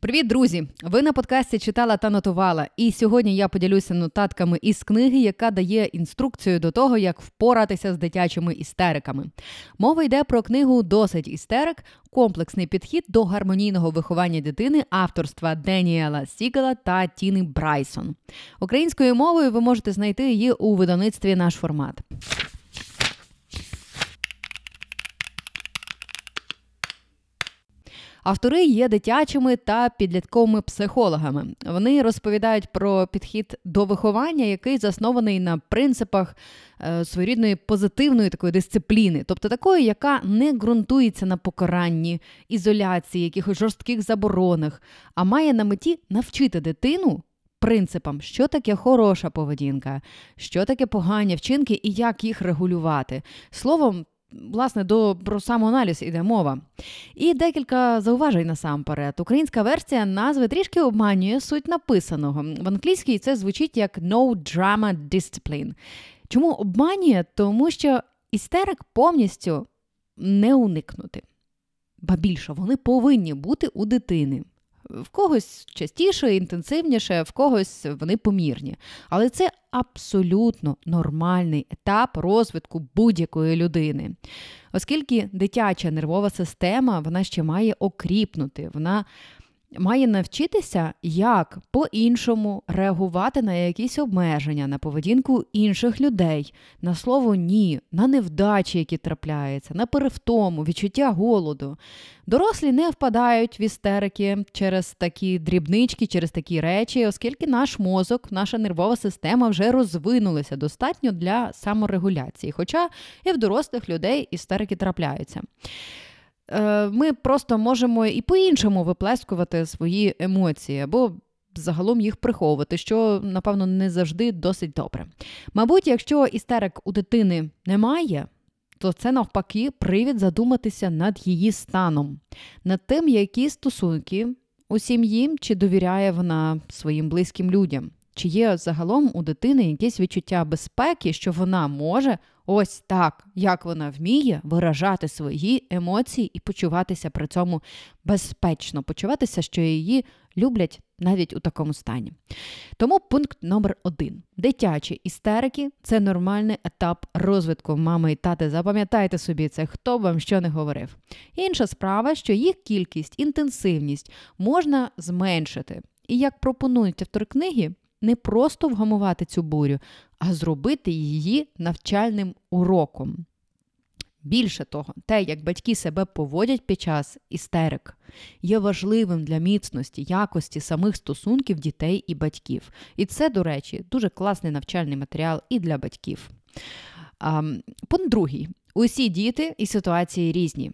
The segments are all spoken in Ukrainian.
Привіт, друзі! Ви на подкасті читала та нотувала. І сьогодні я поділюся нотатками із книги, яка дає інструкцію до того, як впоратися з дитячими істериками. Мова йде про книгу Досить істерик, комплексний підхід до гармонійного виховання дитини авторства Деніела Сігела та Тіни Брайсон. Українською мовою ви можете знайти її у видавництві наш формат. Автори є дитячими та підлітковими психологами. Вони розповідають про підхід до виховання, який заснований на принципах е, своєрідної позитивної такої дисципліни, тобто такої, яка не ґрунтується на покаранні, ізоляції, якихось жорстких заборонах, а має на меті навчити дитину. Принципам, що таке хороша поведінка, що таке погані вчинки і як їх регулювати. Словом, власне, до про самоаналіз іде мова. І декілька зауважень насамперед. Українська версія назви трішки обманює суть написаного. В англійській це звучить як «no drama discipline». Чому обманює? Тому що істерик повністю не уникнути. Ба більше, вони повинні бути у дитини. В когось частіше, інтенсивніше, в когось вони помірні. Але це абсолютно нормальний етап розвитку будь-якої людини. Оскільки дитяча нервова система вона ще має окріпнути, вона має навчитися, як по-іншому реагувати на якісь обмеження, на поведінку інших людей, на слово ні, на невдачі, які трапляються, на перевтому, відчуття голоду. Дорослі не впадають в істерики через такі дрібнички, через такі речі, оскільки наш мозок, наша нервова система вже розвинулися достатньо для саморегуляції. Хоча і в дорослих людей істерики трапляються. Е, ми просто можемо і по-іншому виплескувати свої емоції або загалом їх приховувати, що, напевно, не завжди досить добре. Мабуть, якщо істерик у дитини немає, то це навпаки привід задуматися над її станом, над тим, які стосунки у сім'ї чи довіряє вона своїм близьким людям. Чи є загалом у дитини якесь відчуття безпеки, що вона може ось так, як вона вміє виражати свої емоції і почуватися при цьому безпечно, почуватися, що її люблять навіть у такому стані. Тому пункт номер один: дитячі істерики це нормальний етап розвитку мами і тати. Запам'ятайте собі це, хто б вам що не говорив. Інша справа, що їх кількість, інтенсивність можна зменшити. І як пропонують автори книги, не просто вгамувати цю бурю, а зробити її навчальним уроком. Більше того, те, як батьки себе поводять під час істерик, є важливим для міцності, якості самих стосунків дітей і батьків. І це, до речі, дуже класний навчальний матеріал і для батьків. Пункт другий: усі діти і ситуації різні.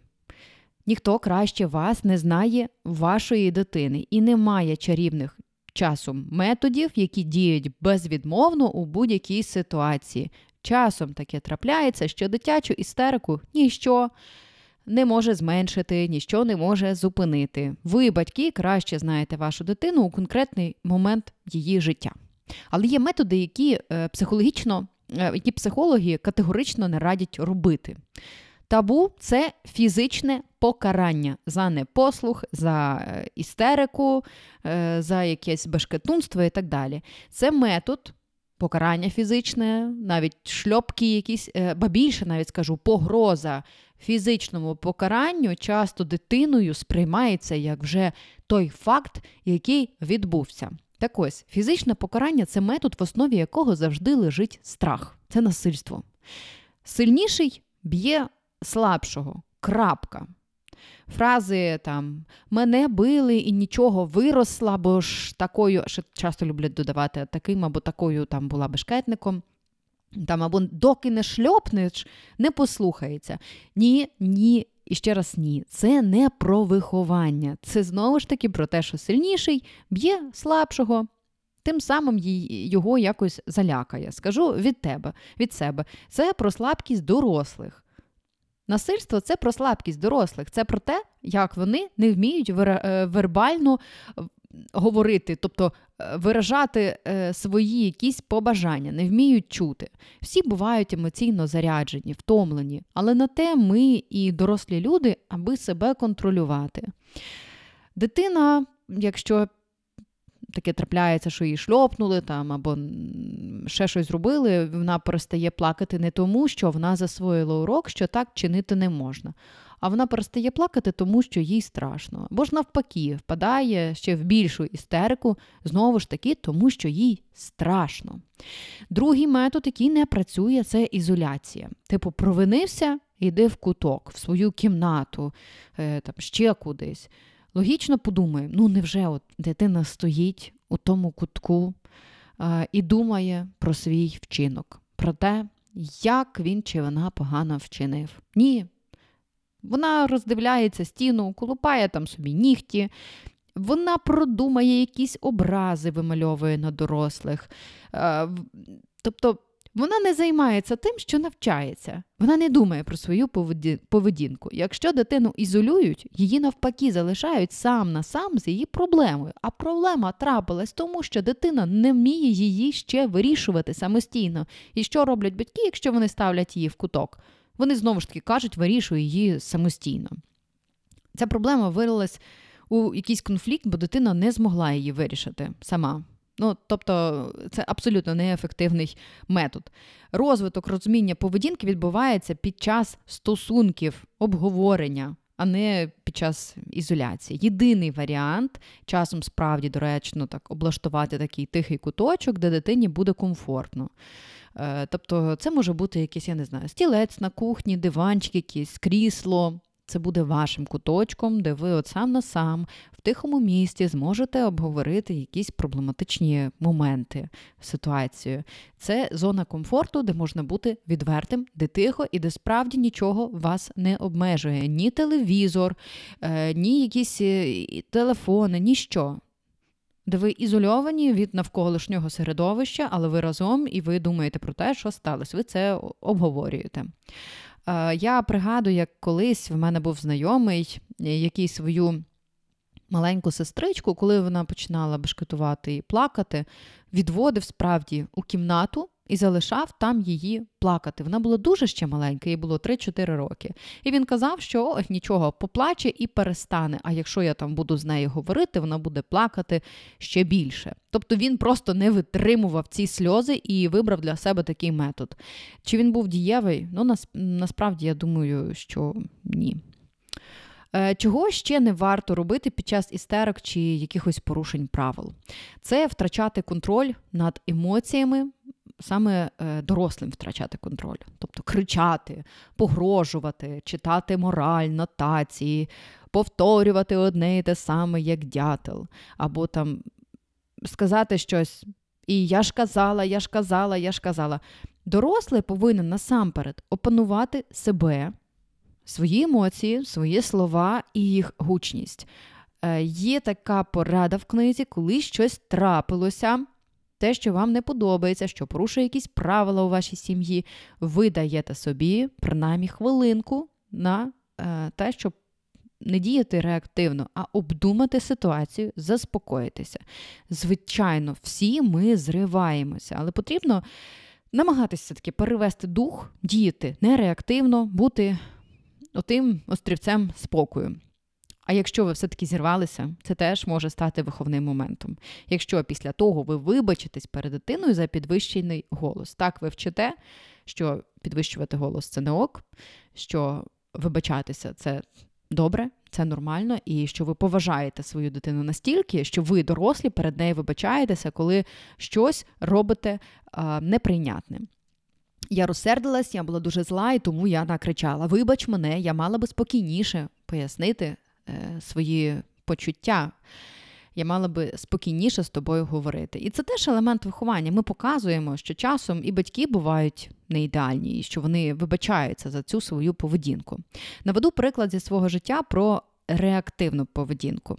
Ніхто краще вас не знає вашої дитини і немає чарівних часом методів, які діють безвідмовно у будь-якій ситуації. Часом таке трапляється, що дитячу істерику ніщо не може зменшити, ніщо не може зупинити. Ви, батьки, краще знаєте вашу дитину у конкретний момент її життя. Але є методи, які е, психологічно, е, які психологи категорично не радять робити. Табу це фізичне покарання за непослух, за е, істерику, е, за якесь бешкетунство і так далі. Це метод. Покарання фізичне, навіть шльопки, якісь, е, ба більше навіть скажу, погроза фізичному покаранню часто дитиною сприймається як вже той факт, який відбувся. Так ось, фізичне покарання це метод, в основі якого завжди лежить страх, це насильство. Сильніший б'є слабшого. Крапка. Фрази там мене били і нічого виросла, бо ж такою, ще часто люблять додавати таким або такою там була бешкетником. Там або доки не шльопнеш, не послухається. Ні, ні, і ще раз ні. Це не про виховання. Це знову ж таки про те, що сильніший б'є слабшого, тим самим його якось залякає. Скажу від тебе, від себе. Це про слабкість дорослих. Насильство це про слабкість дорослих, це про те, як вони не вміють е, вербально говорити, тобто е, виражати е, свої якісь побажання, не вміють чути. Всі бувають емоційно заряджені, втомлені, але на те ми і дорослі люди, аби себе контролювати. Дитина якщо таке трапляється, що її шльопнули там або ще щось зробили, вона перестає плакати не тому, що вона засвоїла урок, що так чинити не можна. А вона перестає плакати, тому що їй страшно. Або ж навпаки, впадає ще в більшу істерику, знову ж таки, тому що їй страшно. Другий метод, який не працює, це ізоляція. Типу, провинився, йди в куток, в свою кімнату, е, там ще кудись. Логічно подумаємо, ну невже от дитина стоїть у тому кутку а, і думає про свій вчинок, про те, як він чи вона погано вчинив. Ні. Вона роздивляється стіну, колупає там собі нігті, вона продумає якісь образи, вимальовує на дорослих. А, тобто вона не займається тим, що навчається. Вона не думає про свою поведінку. Якщо дитину ізолюють, її навпаки залишають сам на сам з її проблемою. А проблема трапилась тому, що дитина не вміє її ще вирішувати самостійно. І що роблять батьки, якщо вони ставлять її в куток? Вони знову ж таки кажуть, вирішуй її самостійно. Ця проблема вирилась у якийсь конфлікт, бо дитина не змогла її вирішити сама. Ну, тобто, це абсолютно неефективний метод. Розвиток розуміння поведінки відбувається під час стосунків, обговорення, а не під час ізоляції. Єдиний варіант часом справді доречно так облаштувати такий тихий куточок, де дитині буде комфортно. Е, тобто, це може бути якийсь, я не знаю, стілець на кухні, диванчик, якийсь крісло. Це буде вашим куточком, де ви от сам на сам в тихому місті зможете обговорити якісь проблематичні моменти, ситуацію. Це зона комфорту, де можна бути відвертим, де тихо і де справді нічого вас не обмежує. Ні телевізор, е, ні якісь е, телефони, ніщо. Де ви ізольовані від навколишнього середовища, але ви разом і ви думаєте про те, що сталося. Ви це обговорюєте. Е, я пригадую, як колись в мене був знайомий, який свою маленьку сестричку, коли вона починала бешкетувати і плакати, відводив справді у кімнату і залишав там її плакати. Вона була дуже ще маленька, їй було 3-4 роки. І він казав, що о, нічого, поплаче і перестане. А якщо я там буду з нею говорити, вона буде плакати ще більше. Тобто він просто не витримував ці сльози і вибрав для себе такий метод. Чи він був дієвий? Ну, насправді я думаю, що ні. Е, чого ще не варто робити під час істерок чи якихось порушень правил? Це втрачати контроль над емоціями, саме е, дорослим втрачати контроль, тобто кричати, погрожувати, читати мораль, нотації, повторювати одне і те саме, як дятел, або там сказати щось. І я ж казала, я ж казала, я ж казала. Дорослий повинен насамперед опанувати себе, свої емоції, свої слова і їх гучність. Е, Є така порада в книзі, коли щось трапилося, те, що вам не подобається, що порушує якісь правила у вашій сім'ї, ви даєте собі принаймні хвилинку на е, те, щоб не діяти реактивно, а обдумати ситуацію, заспокоїтися. Звичайно, всі ми зриваємося, але потрібно намагатися все-таки перевести дух, діяти не реактивно, бути отим острівцем спокою. А якщо ви все-таки зірвалися, це теж може стати виховним моментом. Якщо після того ви вибачитесь перед дитиною за підвищений голос, так ви вчите, що підвищувати голос це не ок, що вибачатися це добре, це нормально, і що ви поважаєте свою дитину настільки, що ви, дорослі, перед нею вибачаєтеся, коли щось робите а, неприйнятним. Я розсердилась, я була дуже зла, і тому я накричала: Вибач мене, я мала би спокійніше пояснити е, свої почуття. Я мала би спокійніше з тобою говорити. І це теж елемент виховання. Ми показуємо, що часом і батьки бувають не ідеальні, і що вони вибачаються за цю свою поведінку. Наведу приклад зі свого життя про реактивну поведінку.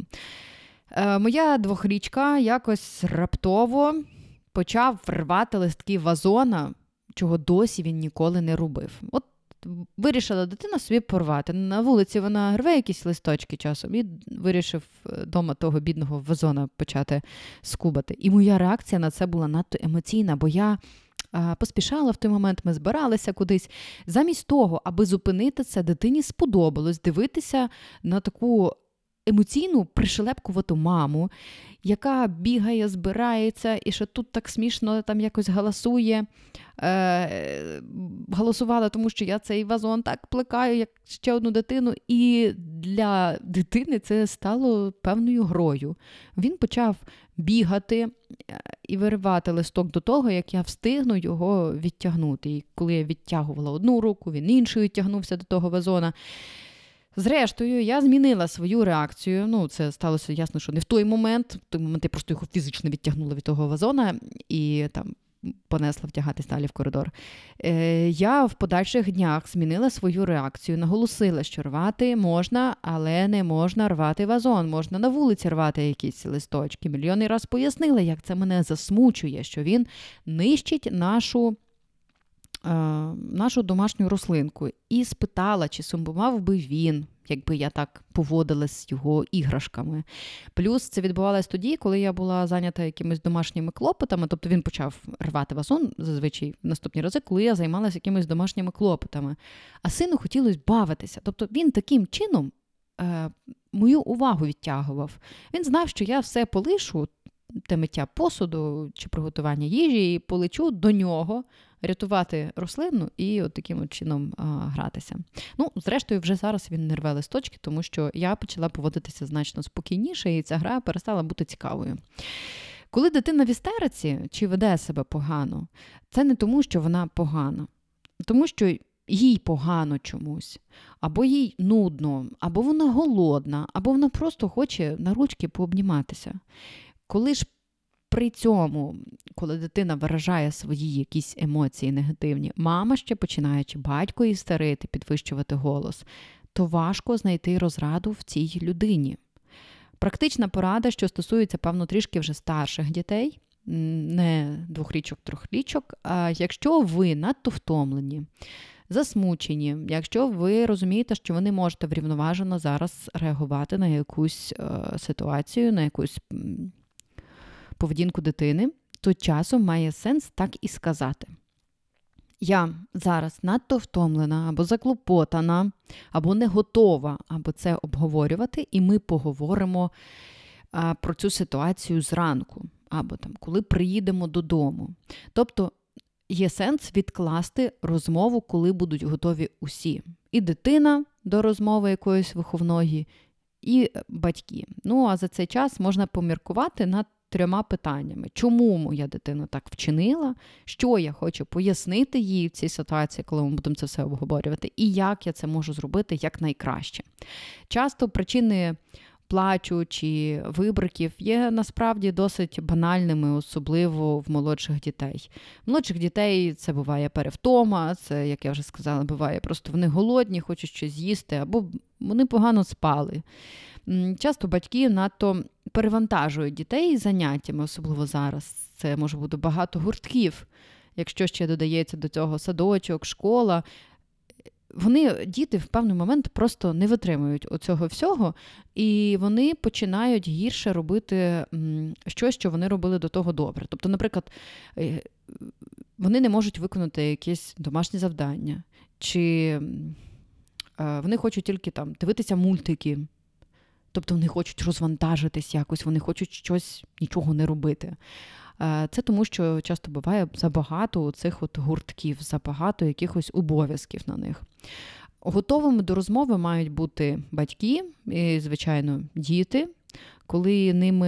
Е, Моя двохрічка якось раптово почав рвати листки вазона чого досі він ніколи не робив. От вирішила дитина собі порвати. На вулиці вона рве якісь листочки часом і вирішив вдома е, того бідного вазона почати скубати. І моя реакція на це була надто емоційна, бо я. Поспішала в той момент, ми збиралися кудись. Замість того, аби зупинити це, дитині сподобалось дивитися на таку емоційну пришелепкувату маму, яка бігає, збирається, і що тут так смішно там якось галасує. Е, Голосувала, тому що я цей вазон так плекаю, як ще одну дитину. І для дитини це стало певною грою. Він почав бігати е, і виривати листок до того, як я встигну його відтягнути. І коли я відтягувала одну руку, він іншою тягнувся до того вазона. Зрештою, я змінила свою реакцію. Ну, це сталося ясно, що не в той момент. В той момент я просто його фізично відтягнула від того вазона і там понесла втягатись далі в коридор. Е, Я в подальших днях змінила свою реакцію, наголосила, що рвати можна, але не можна рвати вазон. Можна на вулиці рвати якісь листочки. Мільйонний раз пояснила, як це мене засмучує, що він нищить нашу. Е, нашу домашню рослинку і спитала, чи сумбував би він, якби я так поводилась з його іграшками. Плюс це відбувалось тоді, коли я була зайнята якимись домашніми клопотами, тобто він почав рвати вазон зазвичай в наступні рази, коли я займалася якимись домашніми клопотами. А сину хотілося бавитися. Тобто він таким чином е, мою увагу відтягував. Він знав, що я все полишу. Те миття посуду чи приготування їжі, і полечу до нього рятувати рослину і от таким от чином а, гратися. Ну, зрештою, вже зараз він не рве листочки, тому що я почала поводитися значно спокійніше, і ця гра перестала бути цікавою. Коли дитина в істериці чи веде себе погано, це не тому, що вона погана, тому що їй погано чомусь, або їй нудно, або вона голодна, або вона просто хоче на ручки пообніматися. Коли ж при цьому, коли дитина виражає свої якісь емоції негативні, мама ще починаючи батько істерити, підвищувати голос, то важко знайти розраду в цій людині. Практична порада, що стосується, певно, трішки вже старших дітей, не двохрічок, трьохрічок, а якщо ви надто втомлені, засмучені, якщо ви розумієте, що ви не можете врівноважено зараз реагувати на якусь е, ситуацію, на якусь поведінку дитини, то часом має сенс так і сказати. Я зараз надто втомлена або заклопотана, або не готова, або це обговорювати, і ми поговоримо а, про цю ситуацію зранку, або там, коли приїдемо додому. Тобто є сенс відкласти розмову, коли будуть готові усі. І дитина до розмови якоїсь виховної, і батьки. Ну а за цей час можна поміркувати над трьома питаннями: чому моя дитина так вчинила, що я хочу пояснити їй в цій ситуації, коли ми будемо це все обговорювати, і як я це можу зробити якнайкраще. Часто причини. Плачу чи вибриків є насправді досить банальними, особливо в молодших дітей. Молодших дітей це буває перевтома, це, як я вже сказала, буває просто вони голодні, хочуть щось з'їсти, або вони погано спали. Часто батьки надто перевантажують дітей заняттями, особливо зараз. Це може бути багато гуртків, якщо ще додається до цього садочок, школа. Вони, діти, в певний момент просто не витримують оцього всього, і вони починають гірше робити щось, що вони робили до того добре. Тобто, наприклад, е, вони не можуть виконати якесь домашнє завдання, чи е, вони хочуть тільки там дивитися мультики, Тобто вони хочуть розвантажитись якось, вони хочуть щось нічого не робити. Е, це тому, що часто буває забагато цих от гуртків, забагато якихось обов'язків на них. Готовими до розмови мають бути батьки і, звичайно, діти, коли ними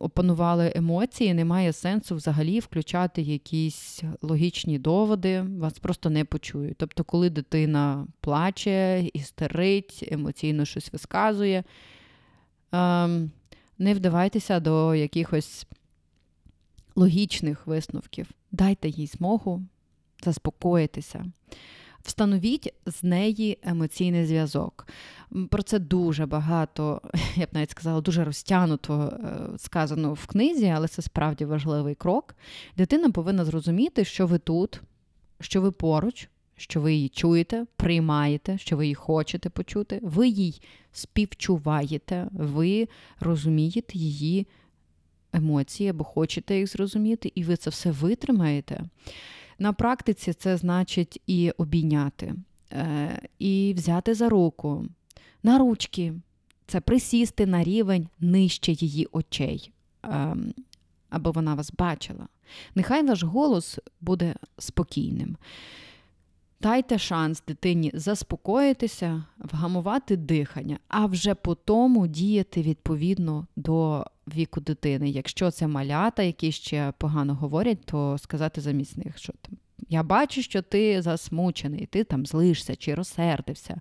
опанували емоції, немає сенсу взагалі включати якісь логічні доводи, вас просто не почують. Тобто, коли дитина плаче, істерить, емоційно щось висказує, ем, не вдавайтеся до якихось логічних висновків. Дайте їй змогу заспокоїтися. Встановіть з неї емоційний зв'язок. Про це дуже багато, я б навіть сказала, дуже розтягнуто е, сказано в книзі, але це справді важливий крок. Дитина повинна зрозуміти, що ви тут, що ви поруч, що ви її чуєте, приймаєте, що ви її хочете почути, ви їй співчуваєте, ви розумієте її емоції або хочете їх зрозуміти, і ви це все витримаєте. На практиці це значить і обійняти, е, і взяти за руку, на ручки. це присісти на рівень нижче її очей, ем, аби вона вас бачила. Нехай ваш голос буде спокійним. Дайте шанс дитині заспокоїтися, вгамувати дихання, а вже по тому діяти відповідно до віку дитини. Якщо це малята, які ще погано говорять, то сказати замість них, що там я бачу, що ти засмучений, ти там злишся чи розсердився.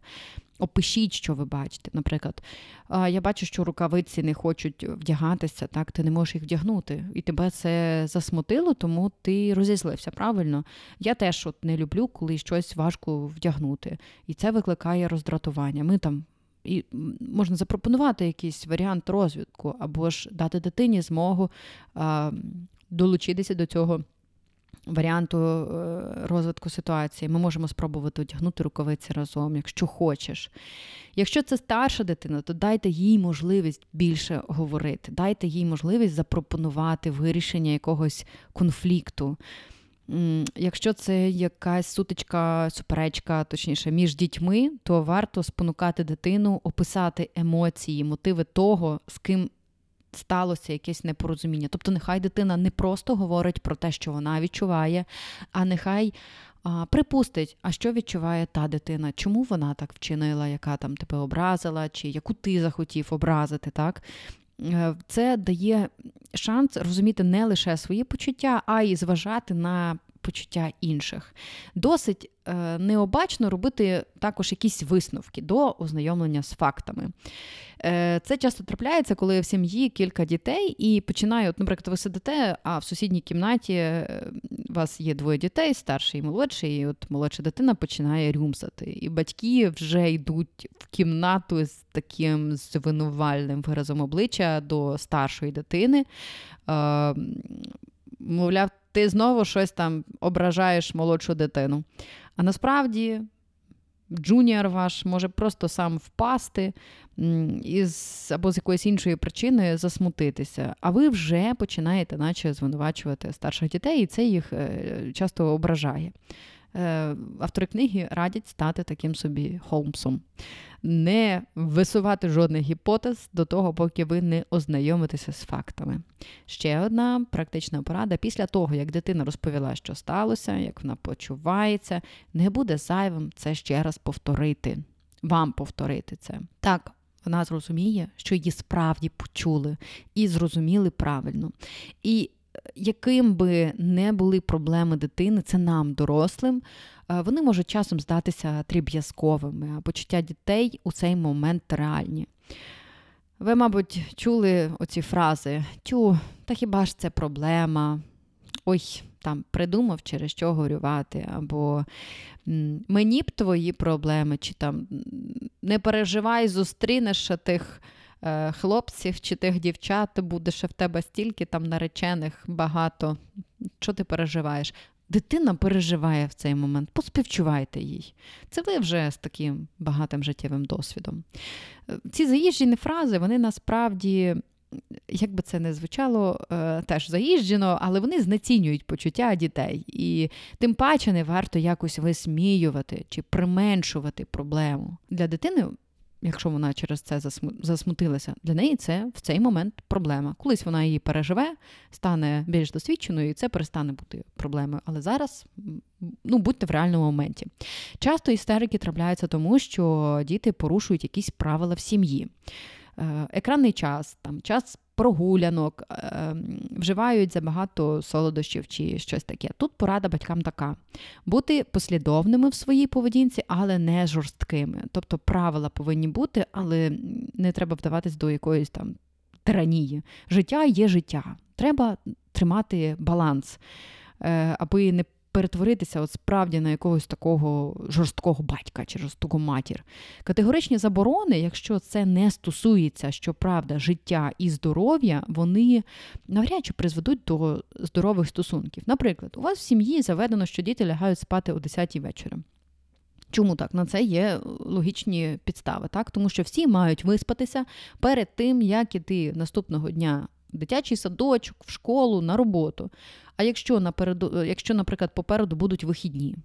Опишіть, що ви бачите. Наприклад, я бачу, що рукавиці не хочуть вдягатися, так ти не можеш їх вдягнути, і тебе це засмутило, тому ти розізлився. Правильно? Я теж от не люблю, коли щось важко вдягнути, і це викликає роздратування. Ми там і можна запропонувати якийсь варіант розвитку, або ж дати дитині змогу а, долучитися до цього варіанту е, розвитку ситуації. Ми можемо спробувати одягнути рукавиці разом, якщо хочеш. Якщо це старша дитина, то дайте їй можливість більше говорити, дайте їй можливість запропонувати вирішення якогось конфлікту. Якщо це якась сутичка, суперечка, точніше, між дітьми, то варто спонукати дитину описати емоції, мотиви того, з ким сталося якесь непорозуміння. Тобто, нехай дитина не просто говорить про те, що вона відчуває, а нехай а, припустить, а що відчуває та дитина, чому вона так вчинила, яка там тебе образила, чи яку ти захотів образити. так? Е, це дає шанс розуміти не лише свої почуття, а й зважати на почуття інших. Досить е, необачно робити також якісь висновки до ознайомлення з фактами. Е, Це часто трапляється, коли в сім'ї кілька дітей і починають, наприклад, ви сидите, а в сусідній кімнаті е, у вас є двоє дітей, старший і молодший, і от молодша дитина починає рюмсати. І батьки вже йдуть в кімнату з таким звинувальним виразом обличчя до старшої дитини. Мовляв, ти знову щось там ображаєш молодшу дитину. А насправді. Джуніор ваш може просто сам впасти із, або з якоїсь іншої причини засмутитися, а ви вже починаєте, наче звинувачувати старших дітей, і це їх е, часто ображає. Е, автори книги радять стати таким собі Холмсом, не висувати жодних гіпотез до того, поки ви не ознайомитеся з фактами. Ще одна практична порада: після того, як дитина розповіла, що сталося, як вона почувається, не буде зайвим це ще раз повторити. Вам повторити це. Так, вона зрозуміє, що її справді почули і зрозуміли правильно. І яким би не були проблеми дитини, це нам, дорослим, е, вони можуть часом здатися тріб'язковими, а почуття дітей у цей момент реальні. Ви, мабуть, чули оці фрази Тю, та хіба ж це проблема? Ой, там придумав, через що горювати, або мені б твої проблеми, чи там не переживай, зустрінеш тих хлопців чи тих дівчат, буде ще в тебе стільки там наречених багато. Що ти переживаєш? Дитина переживає в цей момент, поспівчувайте їй. Це ви вже з таким багатим життєвим досвідом. Е, ці заїжджені фрази, вони насправді. Як би це не звучало, е, теж заїжджено, але вони знецінюють почуття дітей. І тим паче не варто якось висміювати чи применшувати проблему. Для дитини якщо вона через це засмутилася, для неї це в цей момент проблема. Колись вона її переживе, стане більш досвідченою, і це перестане бути проблемою. Але зараз ну, будьте в реальному моменті. Часто істерики трапляються тому, що діти порушують якісь правила в сім'ї. Е, екранний час, там час прогулянок, е, вживають забагато солодощів чи щось таке. Тут порада батькам така: бути послідовними в своїй поведінці, але не жорсткими. Тобто правила повинні бути, але не треба вдаватись до якоїсь там тиранії. Життя є життя. Треба тримати баланс, е, аби не перетворитися от справді на якогось такого жорсткого батька чи жорстокого матір. Категоричні заборони, якщо це не стосується, щоправда, життя і здоров'я, вони навряд чи призведуть до здорових стосунків. Наприклад, у вас в сім'ї заведено, що діти лягають спати о 10 вечора. Чому так? На це є логічні підстави, так? Тому що всі мають виспатися перед тим, як іти наступного дня в дитячий садочок, в школу, на роботу. А якщо, напереду, якщо, наприклад, попереду будуть вихідні,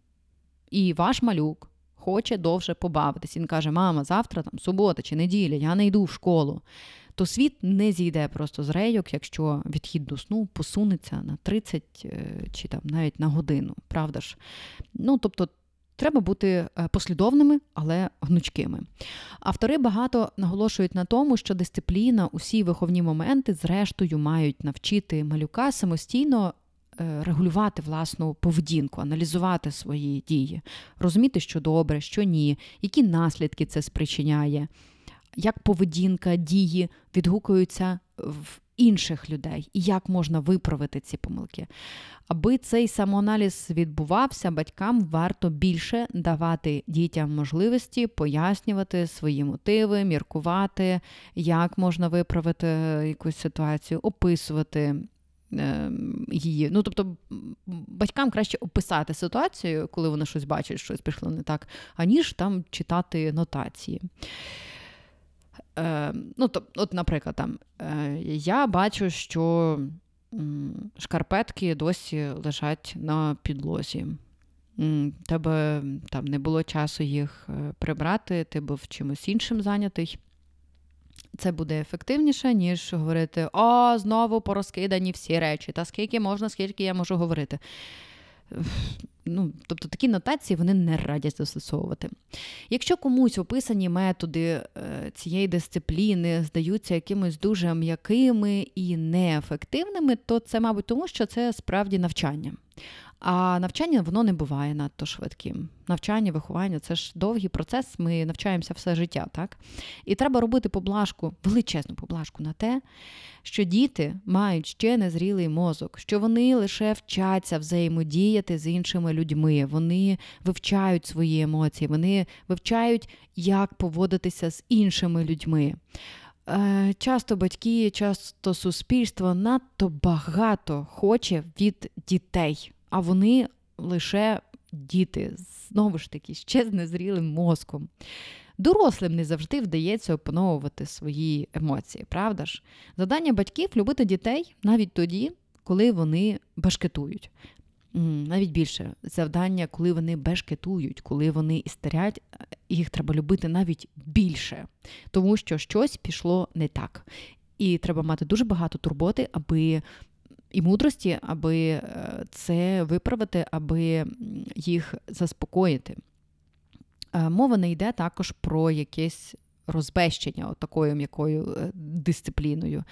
і ваш малюк хоче довше побавитись. Він каже: Мама, завтра там субота чи неділя, я не йду в школу. То світ не зійде просто з рейок, якщо відхід до сну посунеться на 30 е, чи там навіть на годину, правда ж? Ну, тобто, Треба бути е, послідовними, але гнучкими. Автори багато наголошують на тому, що дисципліна, усі виховні моменти, зрештою, мають навчити малюка самостійно е, регулювати власну поведінку, аналізувати свої дії, розуміти, що добре, що ні, які наслідки це спричиняє, як поведінка, дії відгукуються в інших людей і як можна виправити ці помилки. Аби цей самоаналіз відбувався, батькам варто більше давати дітям можливості пояснювати свої мотиви, міркувати, як можна виправити якусь ситуацію, описувати. Ем, її. Ну, тобто, батькам краще описати ситуацію, коли вони щось бачать, щось пішло не так, аніж там читати нотації. Е, ну, то, От, наприклад, там, е, я бачу, що м, шкарпетки досі лежать на підлозі. Тебе там не було часу їх е, прибрати, ти був чимось іншим зайнятий. Це буде ефективніше, ніж говорити: О, знову порозкидані всі речі. Та скільки можна, скільки я можу говорити ну, Тобто такі нотації вони не радять застосовувати. Якщо комусь описані методи е, цієї дисципліни здаються якимось дуже м'якими і неефективними, то це, мабуть, тому що це справді навчання. А навчання воно не буває надто швидким. Навчання, виховання це ж довгий процес, ми навчаємося все життя, так? І треба робити поблажку, величезну поблажку на те, що діти мають ще незрілий мозок, що вони лише вчаться взаємодіяти з іншими людьми, вони вивчають свої емоції, вони вивчають, як поводитися з іншими людьми. Е, часто батьки, часто суспільство надто багато хоче від дітей а вони лише діти, знову ж таки, ще з незрілим мозком. Дорослим не завжди вдається опановувати свої емоції, правда ж? Завдання батьків любити дітей навіть тоді, коли вони башкетують. Навіть більше завдання, коли вони бешкетують, коли вони істерять, їх треба любити навіть більше, тому що щось пішло не так. І треба мати дуже багато турботи, аби і мудрості, аби е, це виправити, аби їх заспокоїти. Е, мова не йде також про якесь розбещення от такою м'якою е, дисципліною,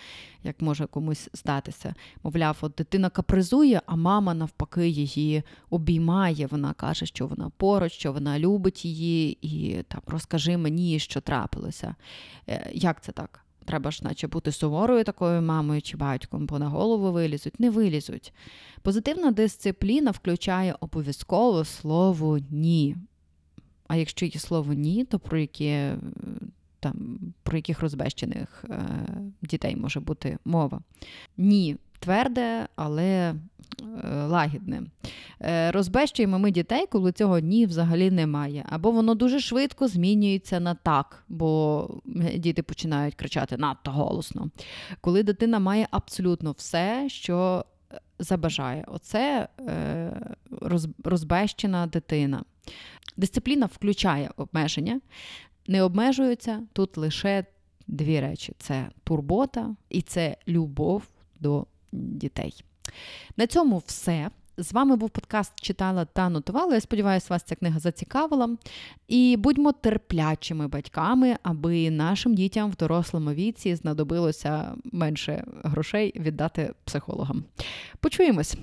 як може комусь здатися. Мовляв, от дитина капризує, а мама навпаки її обіймає. Вона каже, що вона поруч, що вона любить її, і там розкажи мені, що трапилося. Як це так? Треба ж, наче бути суворою такою мамою чи батьком, бо на голову вилізуть, не вилізуть. Позитивна дисципліна включає обов'язково слово ні. А якщо є слово ні, то про яке там, про яких розбещених е, дітей може бути мова? Ні, тверде, але е, лагідне. Е, розбещуємо ми дітей, коли цього ні взагалі немає. Або воно дуже швидко змінюється на так, бо діти починають кричати надто голосно. Коли дитина має абсолютно все, що е, забажає. Оце розбещена дитина. Дисципліна включає обмеження, не обмежуються тут лише дві речі: це турбота і це любов до дітей. На цьому все. З вами був подкаст Читала та нотувала. Я сподіваюся, вас ця книга зацікавила. І будьмо терплячими батьками, аби нашим дітям в дорослому віці знадобилося менше грошей віддати психологам. Почуємось!